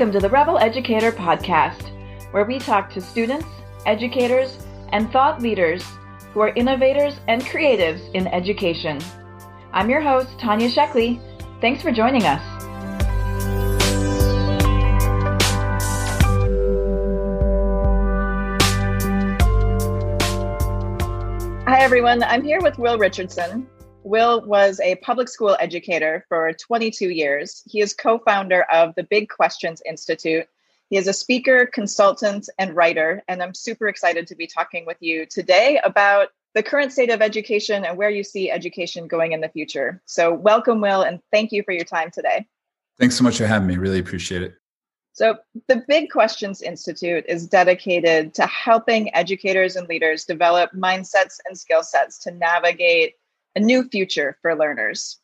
Welcome to the Rebel Educator Podcast, where we talk to students, educators, and thought leaders who are innovators and creatives in education. I'm your host, Tanya Sheckley. Thanks for joining us. Hi, everyone. I'm here with Will Richardson. Will was a public school educator for 22 years. He is co founder of the Big Questions Institute. He is a speaker, consultant, and writer. And I'm super excited to be talking with you today about the current state of education and where you see education going in the future. So, welcome, Will, and thank you for your time today. Thanks so much for having me. Really appreciate it. So, the Big Questions Institute is dedicated to helping educators and leaders develop mindsets and skill sets to navigate a new future for learners.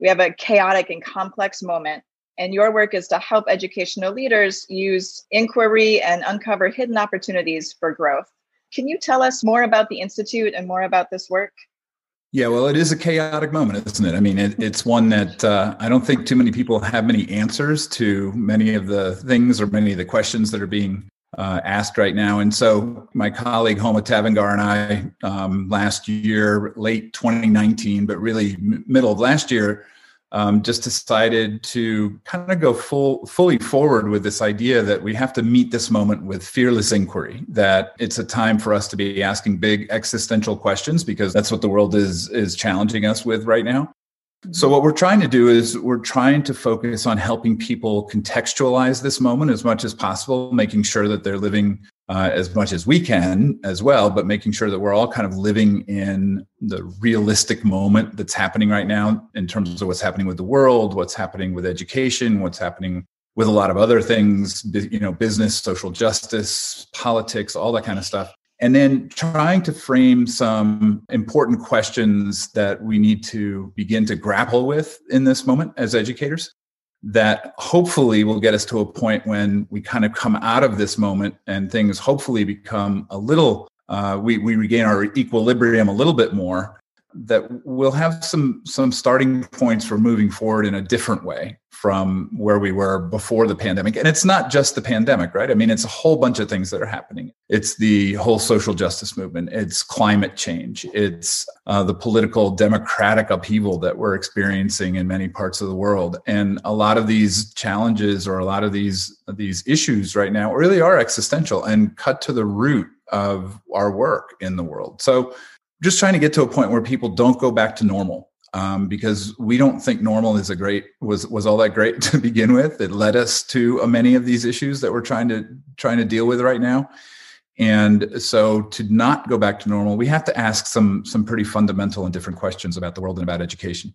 We have a chaotic and complex moment, and your work is to help educational leaders use inquiry and uncover hidden opportunities for growth. Can you tell us more about the Institute and more about this work? Yeah, well, it is a chaotic moment, isn't it? I mean, it, it's one that uh, I don't think too many people have many answers to many of the things or many of the questions that are being uh, asked right now. And so my colleague Homa Tavangar and I, um, last year, late 2019, but really m- middle of last year, um, just decided to kind of go full, fully forward with this idea that we have to meet this moment with fearless inquiry. That it's a time for us to be asking big existential questions because that's what the world is is challenging us with right now. So, what we're trying to do is we're trying to focus on helping people contextualize this moment as much as possible, making sure that they're living uh, as much as we can as well, but making sure that we're all kind of living in the realistic moment that's happening right now in terms of what's happening with the world, what's happening with education, what's happening with a lot of other things, you know, business, social justice, politics, all that kind of stuff and then trying to frame some important questions that we need to begin to grapple with in this moment as educators that hopefully will get us to a point when we kind of come out of this moment and things hopefully become a little uh, we, we regain our equilibrium a little bit more that we'll have some some starting points for moving forward in a different way from where we were before the pandemic. And it's not just the pandemic right? I mean it's a whole bunch of things that are happening. It's the whole social justice movement. It's climate change. It's uh, the political democratic upheaval that we're experiencing in many parts of the world. And a lot of these challenges or a lot of these these issues right now really are existential and cut to the root of our work in the world. So just trying to get to a point where people don't go back to normal um, because we don't think normal is a great was was all that great to begin with. It led us to uh, many of these issues that we're trying to trying to deal with right now. And so to not go back to normal, we have to ask some some pretty fundamental and different questions about the world and about education.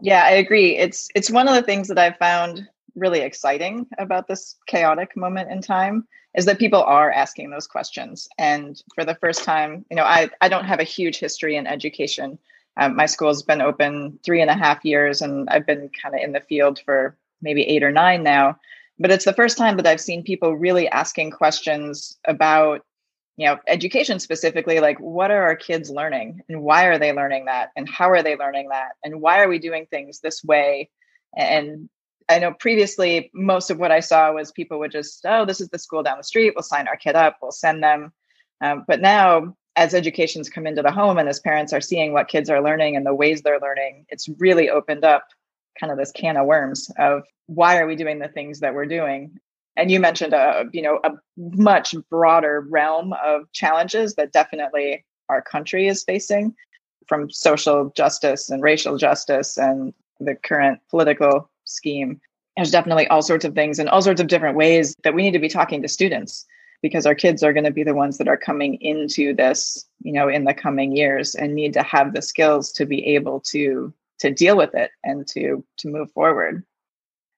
Yeah, I agree. It's it's one of the things that I've found really exciting about this chaotic moment in time is that people are asking those questions. And for the first time, you know, I, I don't have a huge history in education. Um, my school's been open three and a half years, and I've been kind of in the field for maybe eight or nine now. But it's the first time that I've seen people really asking questions about, you know, education specifically, like what are our kids learning and why are they learning that and how are they learning that and why are we doing things this way and I know previously most of what I saw was people would just, oh, this is the school down the street. We'll sign our kid up. We'll send them. Um, but now, as educations come into the home and as parents are seeing what kids are learning and the ways they're learning, it's really opened up kind of this can of worms of why are we doing the things that we're doing. And you mentioned a you know a much broader realm of challenges that definitely our country is facing, from social justice and racial justice and the current political scheme. There's definitely all sorts of things and all sorts of different ways that we need to be talking to students because our kids are going to be the ones that are coming into this, you know, in the coming years and need to have the skills to be able to to deal with it and to to move forward.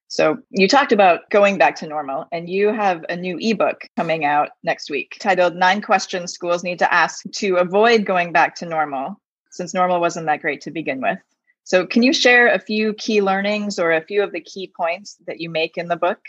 So you talked about going back to normal, and you have a new ebook coming out next week titled Nine Questions Schools Need to Ask to Avoid Going Back to Normal, since normal wasn't that great to begin with. So, can you share a few key learnings or a few of the key points that you make in the book?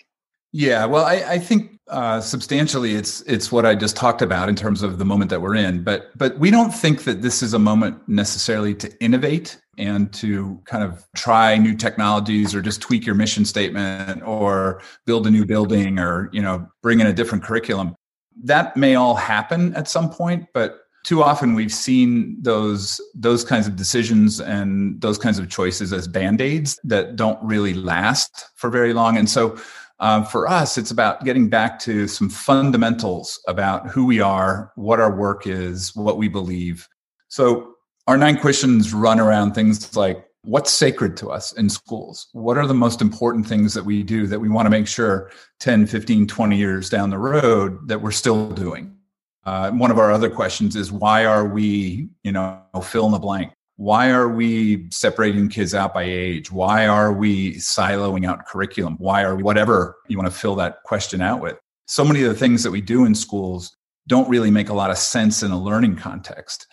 Yeah, well, I, I think uh, substantially it's it's what I just talked about in terms of the moment that we're in. But but we don't think that this is a moment necessarily to innovate and to kind of try new technologies or just tweak your mission statement or build a new building or you know bring in a different curriculum. That may all happen at some point, but too often we've seen those those kinds of decisions and those kinds of choices as band-aids that don't really last for very long and so um, for us, it's about getting back to some fundamentals about who we are, what our work is, what we believe. So, our nine questions run around things like what's sacred to us in schools? What are the most important things that we do that we want to make sure 10, 15, 20 years down the road that we're still doing? Uh, one of our other questions is why are we, you know, fill in the blank? Why are we separating kids out by age? Why are we siloing out curriculum? Why are we, whatever you want to fill that question out with? So many of the things that we do in schools don't really make a lot of sense in a learning context.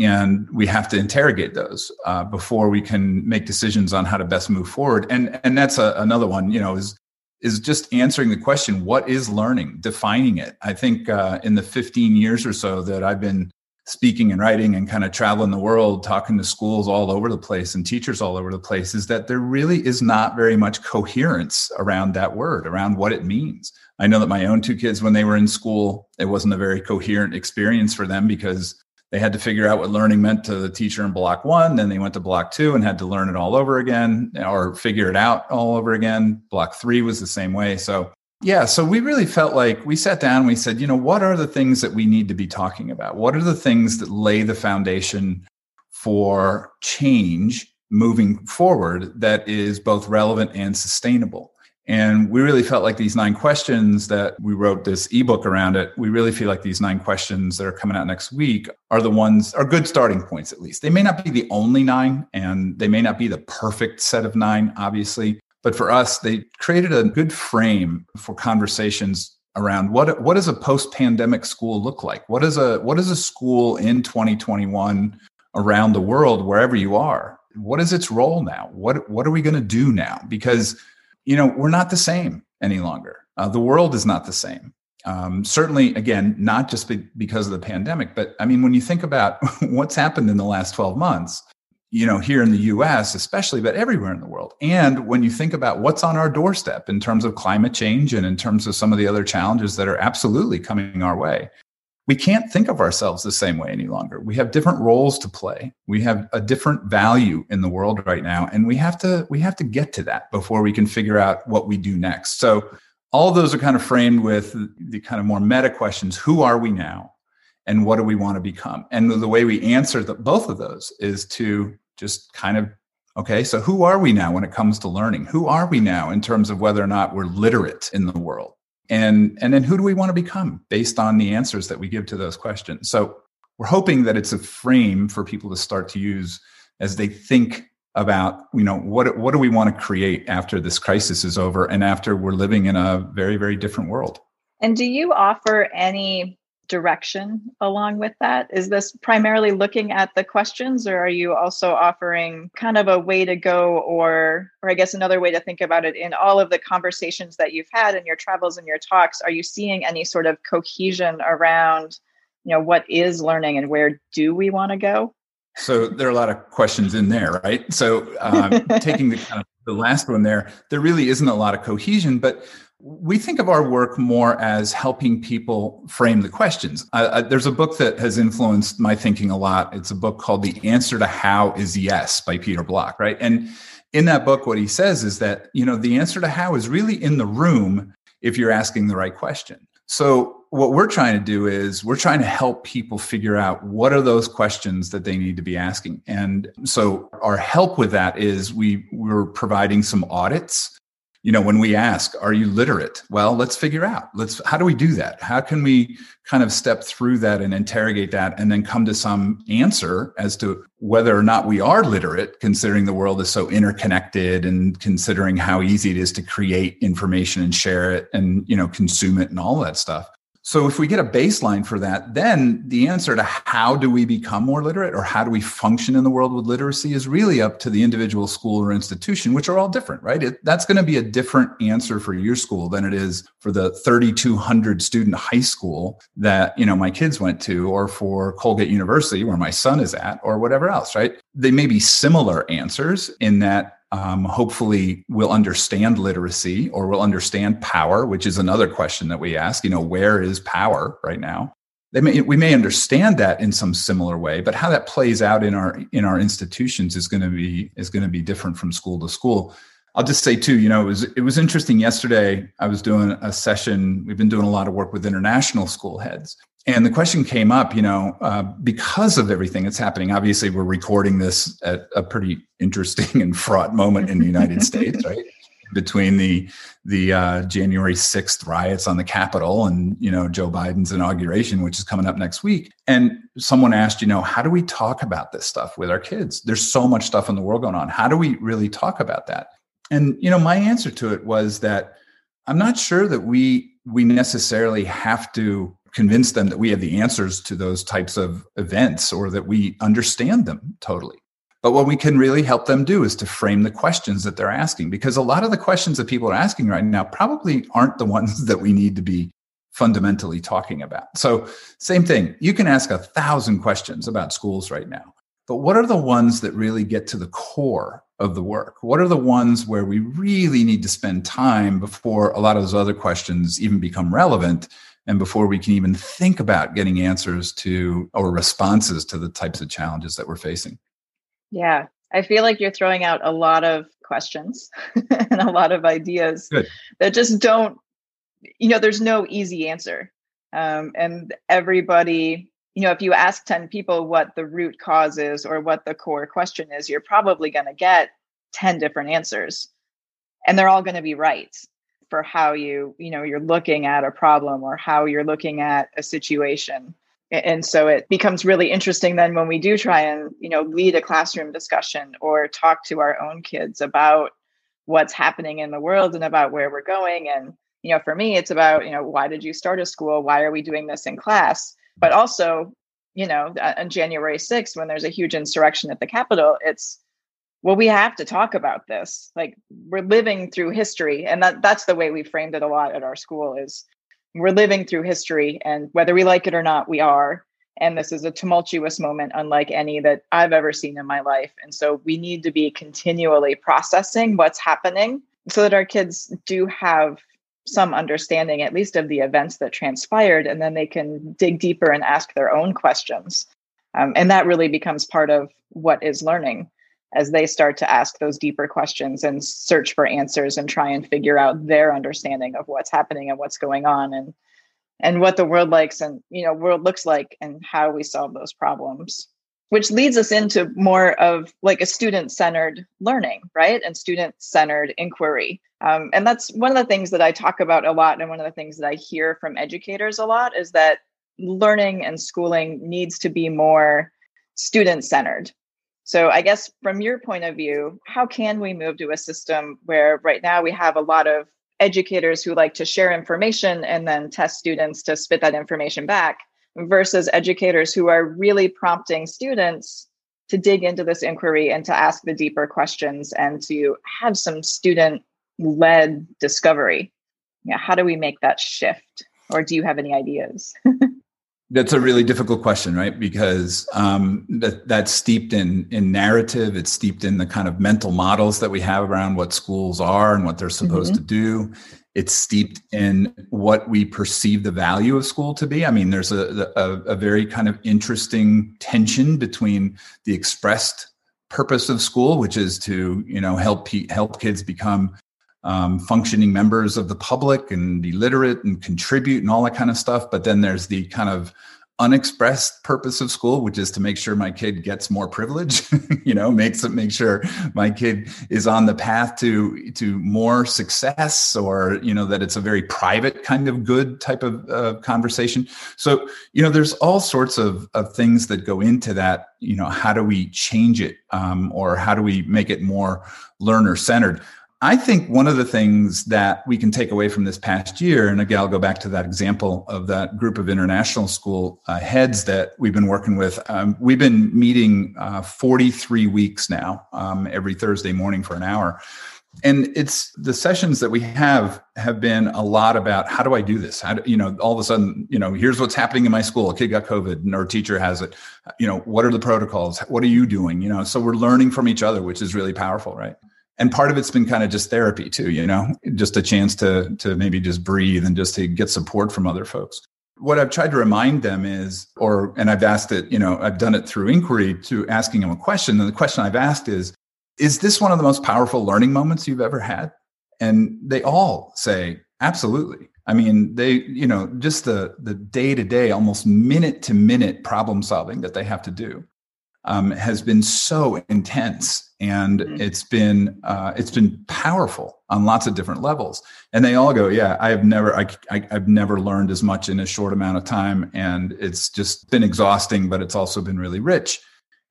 And we have to interrogate those uh, before we can make decisions on how to best move forward. And, and that's a, another one, you know, is, is just answering the question, what is learning, defining it. I think uh, in the 15 years or so that I've been speaking and writing and kind of traveling the world, talking to schools all over the place and teachers all over the place, is that there really is not very much coherence around that word, around what it means. I know that my own two kids, when they were in school, it wasn't a very coherent experience for them because they had to figure out what learning meant to the teacher in block one. Then they went to block two and had to learn it all over again or figure it out all over again. Block three was the same way. So yeah, so we really felt like we sat down and we said, you know, what are the things that we need to be talking about? What are the things that lay the foundation for change moving forward that is both relevant and sustainable? And we really felt like these nine questions that we wrote this ebook around it, we really feel like these nine questions that are coming out next week are the ones, are good starting points at least. They may not be the only nine and they may not be the perfect set of nine, obviously, but for us, they created a good frame for conversations around what what does a post-pandemic school look like? What is a what is a school in 2021 around the world, wherever you are? What is its role now? What what are we going to do now? Because you know we're not the same any longer. Uh, the world is not the same. Um, certainly, again, not just be, because of the pandemic, but I mean, when you think about what's happened in the last 12 months, you know, here in the US, especially, but everywhere in the world. And when you think about what's on our doorstep in terms of climate change and in terms of some of the other challenges that are absolutely coming our way, we can't think of ourselves the same way any longer. We have different roles to play. We have a different value in the world right now. And we have to, we have to get to that before we can figure out what we do next. So all those are kind of framed with the kind of more meta questions. Who are we now? And what do we want to become? And the way we answer the, both of those is to just kind of okay so who are we now when it comes to learning? Who are we now in terms of whether or not we're literate in the world? And and then who do we want to become based on the answers that we give to those questions? So we're hoping that it's a frame for people to start to use as they think about you know what what do we want to create after this crisis is over and after we're living in a very very different world? And do you offer any direction along with that? Is this primarily looking at the questions or are you also offering kind of a way to go or or I guess another way to think about it in all of the conversations that you've had in your travels and your talks are you seeing any sort of cohesion around you know what is learning and where do we want to go? So there are a lot of questions in there, right? So um, taking the kind of the last one there, there really isn't a lot of cohesion, but we think of our work more as helping people frame the questions. Uh, uh, there's a book that has influenced my thinking a lot. It's a book called The Answer to How is Yes by Peter Block, right? And in that book, what he says is that, you know, the answer to how is really in the room if you're asking the right question. So what we're trying to do is we're trying to help people figure out what are those questions that they need to be asking. And so our help with that is we we're providing some audits you know when we ask are you literate? Well let's figure out. Let's how do we do that? How can we kind of step through that and interrogate that and then come to some answer as to whether or not we are literate considering the world is so interconnected and considering how easy it is to create information and share it and you know consume it and all that stuff So if we get a baseline for that, then the answer to how do we become more literate or how do we function in the world with literacy is really up to the individual school or institution, which are all different, right? It, that's going to be a different answer for your school than it is for the 3,200 student high school that, you know, my kids went to or for Colgate University where my son is at or whatever else, right? They may be similar answers in that um, hopefully we'll understand literacy or we'll understand power, which is another question that we ask. You know, where is power right now? They may, we may understand that in some similar way, but how that plays out in our in our institutions is going to be is going to be different from school to school. I'll just say too, you know, it was it was interesting yesterday. I was doing a session. We've been doing a lot of work with international school heads, and the question came up, you know, uh, because of everything that's happening. Obviously, we're recording this at a pretty interesting and fraught moment in the United States, right? Between the the uh, January sixth riots on the Capitol and you know Joe Biden's inauguration, which is coming up next week. And someone asked, you know, how do we talk about this stuff with our kids? There's so much stuff in the world going on. How do we really talk about that? And you know, my answer to it was that I'm not sure that we we necessarily have to convince them that we have the answers to those types of events or that we understand them totally. But what we can really help them do is to frame the questions that they're asking, because a lot of the questions that people are asking right now probably aren't the ones that we need to be fundamentally talking about. So, same thing, you can ask a thousand questions about schools right now, but what are the ones that really get to the core of the work? What are the ones where we really need to spend time before a lot of those other questions even become relevant? and before we can even think about getting answers to or responses to the types of challenges that we're facing. Yeah, I feel like you're throwing out a lot of questions and a lot of ideas Good. that just don't, you know, there's no easy answer. Um, and everybody, you know, if you ask 10 people what the root cause is or what the core question is, you're probably going to get 10 different answers. And they're all going to be right for how you you know you're looking at a problem or how you're looking at a situation. And so it becomes really interesting then when we do try and you know lead a classroom discussion or talk to our own kids about what's happening in the world and about where we're going. And you know for me it's about you know why did you start a school? Why are we doing this in class but also you know uh, on january 6th when there's a huge insurrection at the capitol it's well we have to talk about this. Like we're living through history and that that's the way we framed it a lot at our school is we're living through history and whether we like it or not we are. And this is a tumultuous moment unlike any that i've ever seen in my life. And so we need to be continually processing what's happening so that our kids do have some understanding at least of the events that transpired and then they can dig deeper and ask their own questions. Um, and that really becomes part of what is learning as they start to ask those deeper questions and search for answers and try and figure out their understanding of what's happening and what's going on and and what the world likes and you know world looks like and how we solve those problems which leads us into more of like a student centered learning right? And student centered inquiry. Um, and that's one of the things that i talk about a lot and one of the things that i hear from educators a lot is that learning and schooling needs to be more student centered so, I guess from your point of view, how can we move to a system where right now we have a lot of educators who like to share information and then test students to spit that information back versus educators who are really prompting students to dig into this inquiry and to ask the deeper questions and to have some student led discovery? Yeah, how do we make that shift? Or do you have any ideas? That's a really difficult question, right? Because um, that that's steeped in in narrative. It's steeped in the kind of mental models that we have around what schools are and what they're supposed mm-hmm. to do. It's steeped in what we perceive the value of school to be. I mean, there's a, a, a very kind of interesting tension between the expressed purpose of school, which is to you know help help kids become um, functioning members of the public and be literate and contribute and all that kind of stuff. But then there's the kind of unexpressed purpose of school, which is to make sure my kid gets more privilege, you know, makes it make sure my kid is on the path to to more success or, you know, that it's a very private kind of good type of uh, conversation. So, you know, there's all sorts of, of things that go into that, you know, how do we change it um, or how do we make it more learner centered? I think one of the things that we can take away from this past year, and again, I'll go back to that example of that group of international school uh, heads that we've been working with. Um, we've been meeting uh, 43 weeks now, um, every Thursday morning for an hour and it's the sessions that we have have been a lot about how do I do this? How do, you know, all of a sudden, you know, here's what's happening in my school. A kid got COVID and our teacher has it. You know, what are the protocols? What are you doing? You know, so we're learning from each other, which is really powerful, right? And part of it's been kind of just therapy too, you know, just a chance to to maybe just breathe and just to get support from other folks. What I've tried to remind them is, or and I've asked it, you know, I've done it through inquiry to asking them a question. And the question I've asked is, is this one of the most powerful learning moments you've ever had? And they all say, absolutely. I mean, they, you know, just the the day to day, almost minute to minute problem solving that they have to do um, has been so intense, and mm-hmm. it's been uh, it's been powerful on lots of different levels. And they all go, "Yeah, I have never, I, I, I've never learned as much in a short amount of time, and it's just been exhausting, but it's also been really rich."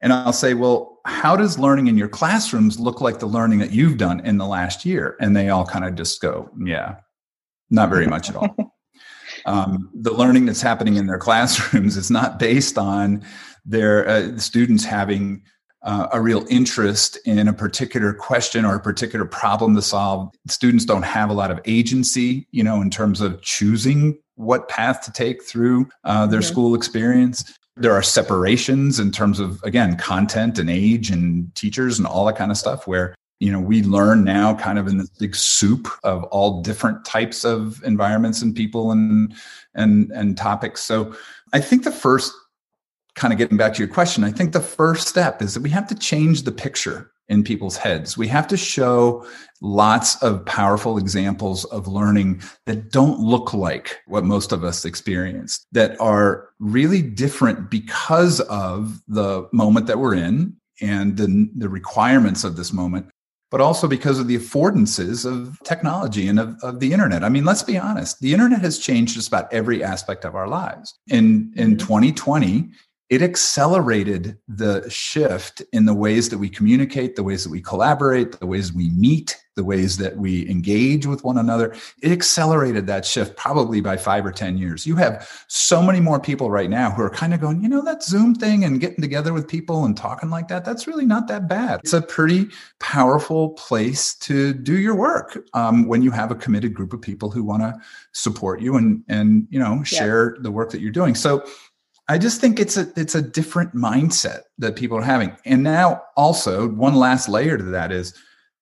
And I'll say, well, how does learning in your classrooms look like the learning that you've done in the last year? And they all kind of just go, yeah, not very much at all. um, the learning that's happening in their classrooms is not based on their uh, students having uh, a real interest in a particular question or a particular problem to solve. Students don't have a lot of agency, you know, in terms of choosing what path to take through uh, their school experience. There are separations in terms of again content and age and teachers and all that kind of stuff where you know we learn now kind of in this big soup of all different types of environments and people and and and topics. So i think the first kind of getting back to your question i think the first step is that we have to change the picture in people's heads. We have to show lots of powerful examples of learning that don't look like what most of us experience, that are really different because of the moment that we're in and the, the requirements of this moment, but also because of the affordances of technology and of, of the internet. I mean, let's be honest, the internet has changed just about every aspect of our lives. In, in 2020, mm-hmm it accelerated the shift in the ways that we communicate, the ways that we collaborate, the ways we meet, the ways that we engage with one another. It accelerated that shift probably by five or 10 years. You have so many more people right now who are kind of going, you know, that Zoom thing and getting together with people and talking like that, that's really not that bad. It's a pretty powerful place to do your work um, when you have a committed group of people who want to support you and, and, you know, share yeah. the work that you're doing. So, I just think it's a it's a different mindset that people are having. And now also one last layer to that is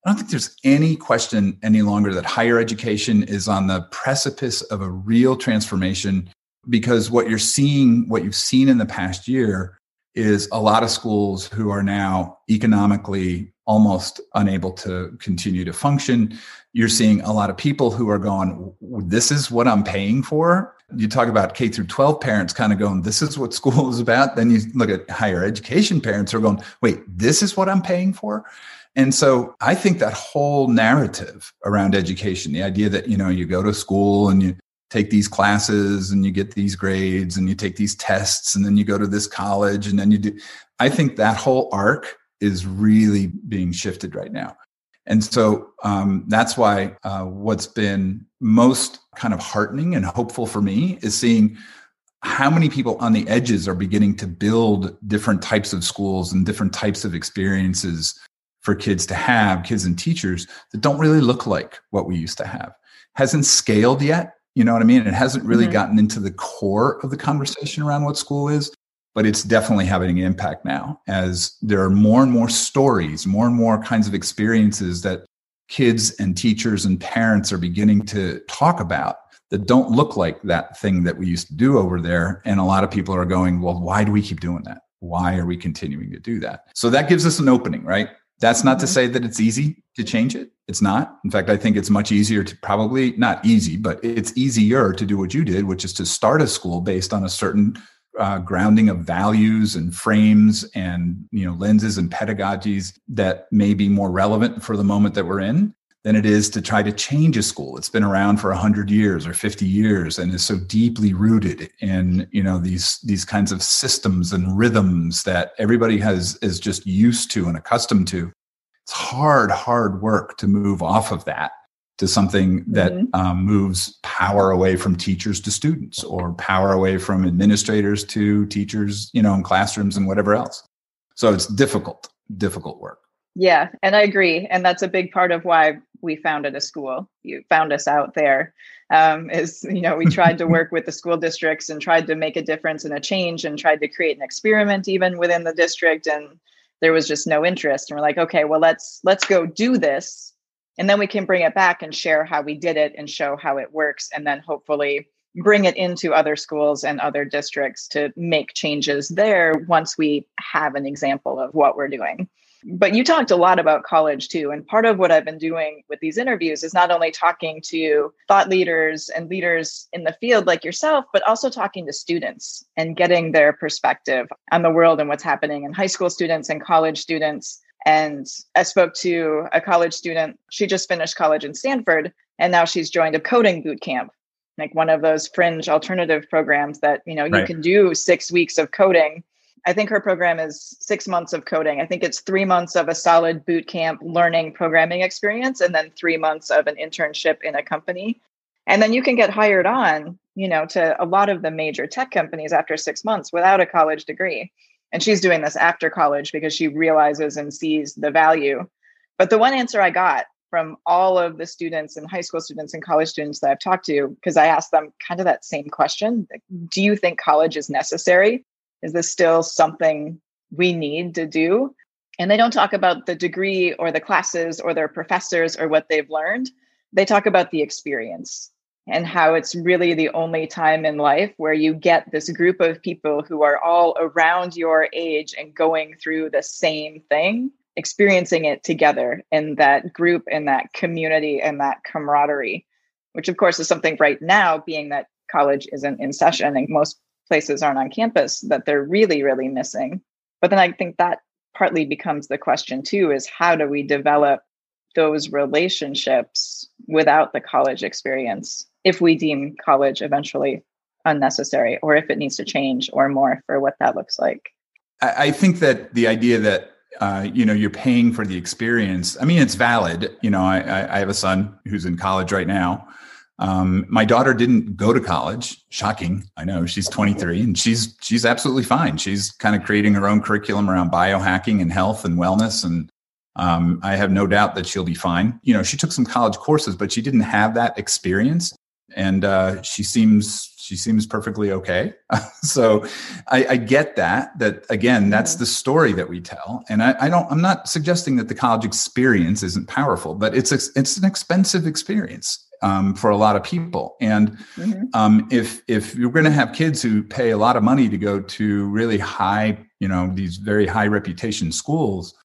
I don't think there's any question any longer that higher education is on the precipice of a real transformation because what you're seeing, what you've seen in the past year is a lot of schools who are now economically almost unable to continue to function. You're seeing a lot of people who are going, This is what I'm paying for you talk about K through 12 parents kind of going, this is what school is about. Then you look at higher education parents who are going, wait, this is what I'm paying for. And so I think that whole narrative around education, the idea that, you know, you go to school and you take these classes and you get these grades and you take these tests and then you go to this college and then you do, I think that whole arc is really being shifted right now. And so um, that's why uh, what's been most kind of heartening and hopeful for me is seeing how many people on the edges are beginning to build different types of schools and different types of experiences for kids to have, kids and teachers that don't really look like what we used to have. Hasn't scaled yet, you know what I mean? It hasn't really mm-hmm. gotten into the core of the conversation around what school is, but it's definitely having an impact now as there are more and more stories, more and more kinds of experiences that kids and teachers and parents are beginning to talk about that don't look like that thing that we used to do over there. And a lot of people are going, well, why do we keep doing that? Why are we continuing to do that? So that gives us an opening, right? That's not to mm-hmm. say that it's easy to change it. It's not. In fact, I think it's much easier to probably not easy, but it's easier to do what you did, which is to start a school based on a certain uh, grounding of values and frames and you know lenses and pedagogies that may be more relevant for the moment that we're in than it is to try to change a school it's been around for 100 years or 50 years and is so deeply rooted in you know these these kinds of systems and rhythms that everybody has is just used to and accustomed to. It's hard, hard work to move off of that to something that mm-hmm. um, moves power away from teachers to students or power away from administrators to teachers, you know, in classrooms and whatever else. So it's difficult, difficult work. Yeah, and I agree. And that's a big part of why we founded a school. You found us out there. Um, is you know we tried to work with the school districts and tried to make a difference and a change and tried to create an experiment even within the district and there was just no interest and we're like okay well let's let's go do this and then we can bring it back and share how we did it and show how it works and then hopefully bring it into other schools and other districts to make changes there once we have an example of what we're doing but you talked a lot about college too. And part of what I've been doing with these interviews is not only talking to thought leaders and leaders in the field like yourself, but also talking to students and getting their perspective on the world and what's happening in high school students and college students. And I spoke to a college student. She just finished college in Stanford, and now she's joined a coding boot camp like one of those fringe alternative programs that you know you right. can do six weeks of coding I think her program is six months of coding. I think it's three months of a solid boot camp learning programming experience, and then three months of an internship in a company. And then you can get hired on, you know, to a lot of the major tech companies after six months without a college degree. And she's doing this after college because she realizes and sees the value. But the one answer I got from all of the students and high school students and college students that I've talked to, because I asked them kind of that same question Do you think college is necessary? Is this still something we need to do? And they don't talk about the degree or the classes or their professors or what they've learned. They talk about the experience and how it's really the only time in life where you get this group of people who are all around your age and going through the same thing, experiencing it together in that group, in that community, and that camaraderie, which, of course, is something right now, being that college isn't in session and most places aren't on campus that they're really, really missing. But then I think that partly becomes the question too is how do we develop those relationships without the college experience if we deem college eventually unnecessary or if it needs to change or more for what that looks like i think that the idea that uh, you know you're paying for the experience i mean it's valid you know I, I have a son who's in college right now um, my daughter didn't go to college. Shocking, I know. She's 23 and she's she's absolutely fine. She's kind of creating her own curriculum around biohacking and health and wellness, and um, I have no doubt that she'll be fine. You know, she took some college courses, but she didn't have that experience, and uh, she seems she seems perfectly okay. so I, I, get that. That again, that's the story that we tell, and I, I, don't. I'm not suggesting that the college experience isn't powerful, but it's a, it's an expensive experience um, for a lot of people. And mm-hmm. um, if if you're going to have kids who pay a lot of money to go to really high, you know, these very high reputation schools,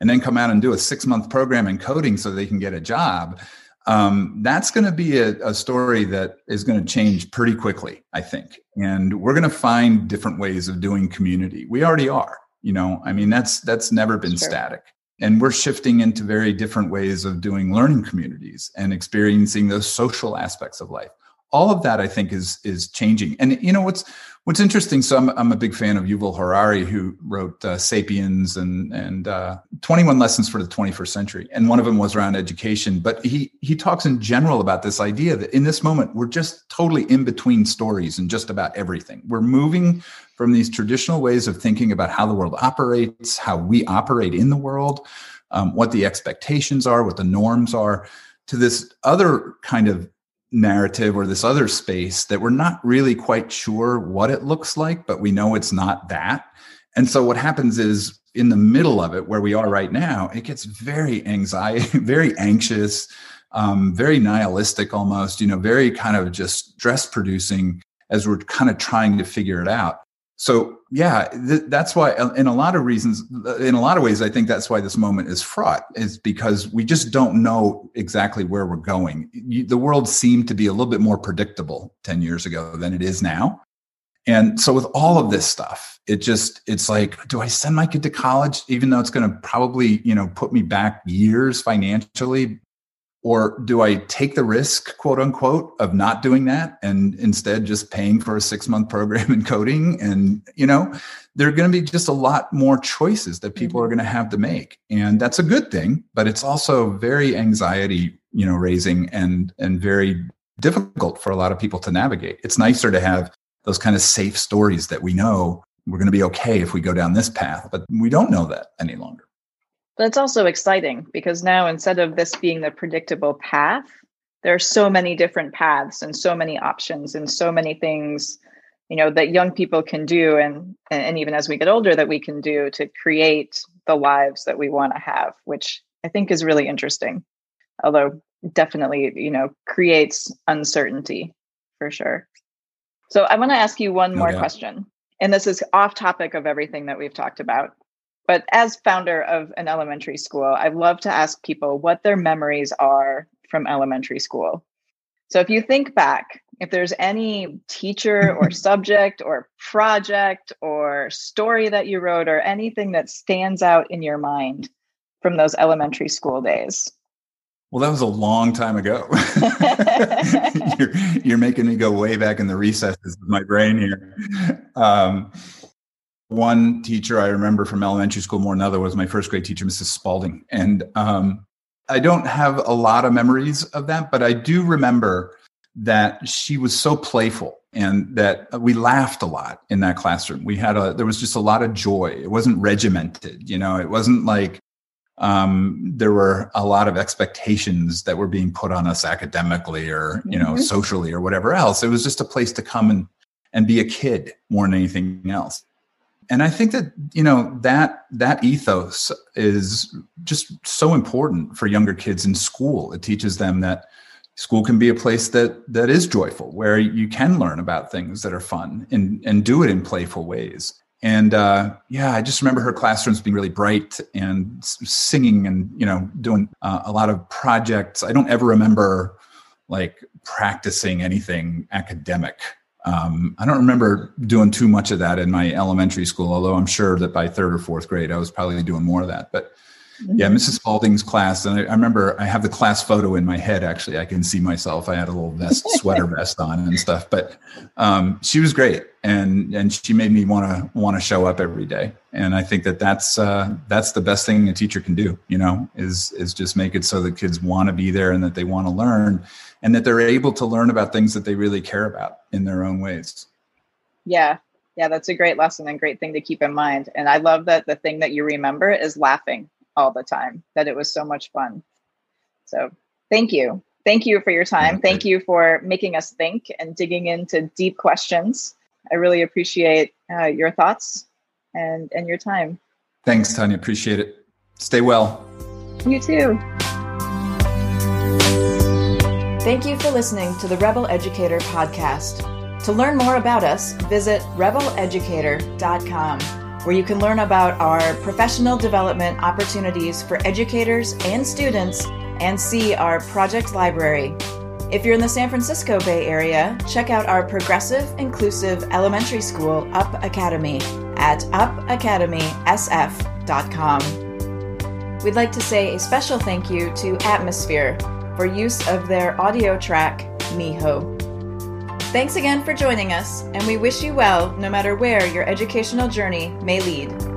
and then come out and do a six month program in coding so they can get a job, um, that's going to be a, a, story that is going to change pretty quickly, I think. And we're going to find different ways of doing community. We already are. You know, I mean, that's that's never been sure. static and we're shifting into very different ways of doing learning communities and experiencing those social aspects of life all of that i think is is changing. And you know what's what's interesting so i'm, I'm a big fan of yuval harari who wrote uh, sapiens and and uh, 21 lessons for the 21st century. And one of them was around education. But he he talks in general about this idea that in this moment we're just totally in between stories and just about everything. We're moving from these traditional ways of thinking about how the world operates how we operate in the world um, what the expectations are what the norms are to this other kind of narrative or this other space that we're not really quite sure what it looks like, but we know it's not that. And so what happens is in the middle of it, where we are right now, it gets very anxiety, very anxious, um, very nihilistic almost, you know, very kind of just stress producing as we're kind of trying to figure it out so yeah th- that's why uh, in a lot of reasons uh, in a lot of ways i think that's why this moment is fraught is because we just don't know exactly where we're going. You, the world seemed to be a little bit more predictable 10 years ago than it is now. And so with all of this stuff it just it's like do i send my kid to college even though it's going to probably you know put me back years financially Or do I take the risk, quote unquote, of not doing that and instead just paying for a six month program in coding? And, you know, there are going to be just a lot more choices that people are mm-hmm. going to have to make. And that's a good thing, but it's also very anxiety, you know, raising and, and very difficult for a lot of people to navigate. It's nicer to have those kind of safe stories that we know we're going to be okay if we go down this path, but we don't know that any longer. But it's also exciting because now instead of this being the predictable path, there are so many different paths and so many options and so many things you know that young people can do and and even as we get older that we can do to create the lives that we want to have which i think is really interesting. Although definitely you know creates uncertainty for sure. So i want to ask you one more question and this is off topic of everything that we've talked about but as founder of an elementary school, I love to ask people what their memories are from elementary school. So if you think back, if there's any teacher or subject or project or story that you wrote or anything that stands out in your mind from those elementary school days. Well, that was a long time ago. you're, you're, making me go way back in the recesses of my brain here. Um, one teacher I remember from elementary school more than another was my first grade teacher, Mrs. Spalding. And um, I don't have a lot of memories of that, but I do remember that she was so playful and that we laughed a lot in that classroom. We had a, there was just a lot of joy. It wasn't regimented, you know, it wasn't like um, there were a lot of expectations that were being put on us academically or, you know, mm-hmm. socially or whatever else. It was just a place to come and, and be a kid more than anything else and I think that you know that that ethos is just so important for younger kids in school. It teaches them that school can be a place that that is joyful, where you can learn about things that are fun and and do it in playful ways. And uh, yeah, I just remember her classrooms being really bright and singing and you know doing uh, a lot of projects. I don't ever remember like practicing anything academic um, I don't remember doing too much of that in my elementary school, although I'm sure that by third or fourth grade, I was probably doing more of that. But yeah, Mrs. Mm-hmm. Spalding's class, and I, I, remember I have the class photo in my head. Actually, I can see myself. I had a little vest, sweater vest on, and stuff. But um, she was great, and and she made me want to want to show up every day. And I think that that's uh, that's the best thing a teacher can do. You know, is is just make it so that kids want to be there and that they want to learn and that they're able to learn about things that they really care about in their own ways. Yeah. Yeah, that's a great lesson and great thing to keep in mind. And I love that the thing that you remember is laughing all the time, that it was so much fun. So thank you. Thank you for your time. Thank you for making us think and digging into deep questions. I really appreciate uh, your thoughts and, and your time. Thanks, Tanya. Appreciate it. Stay well. You too. Thank you for listening to the Rebel Educator podcast. To learn more about us, visit rebeleducator.com, where you can learn about our professional development opportunities for educators and students and see our project library. If you're in the San Francisco Bay Area, check out our progressive, inclusive elementary school, Up Academy, at upacademysf.com. We'd like to say a special thank you to Atmosphere for use of their audio track, Miho. Thanks again for joining us, and we wish you well no matter where your educational journey may lead.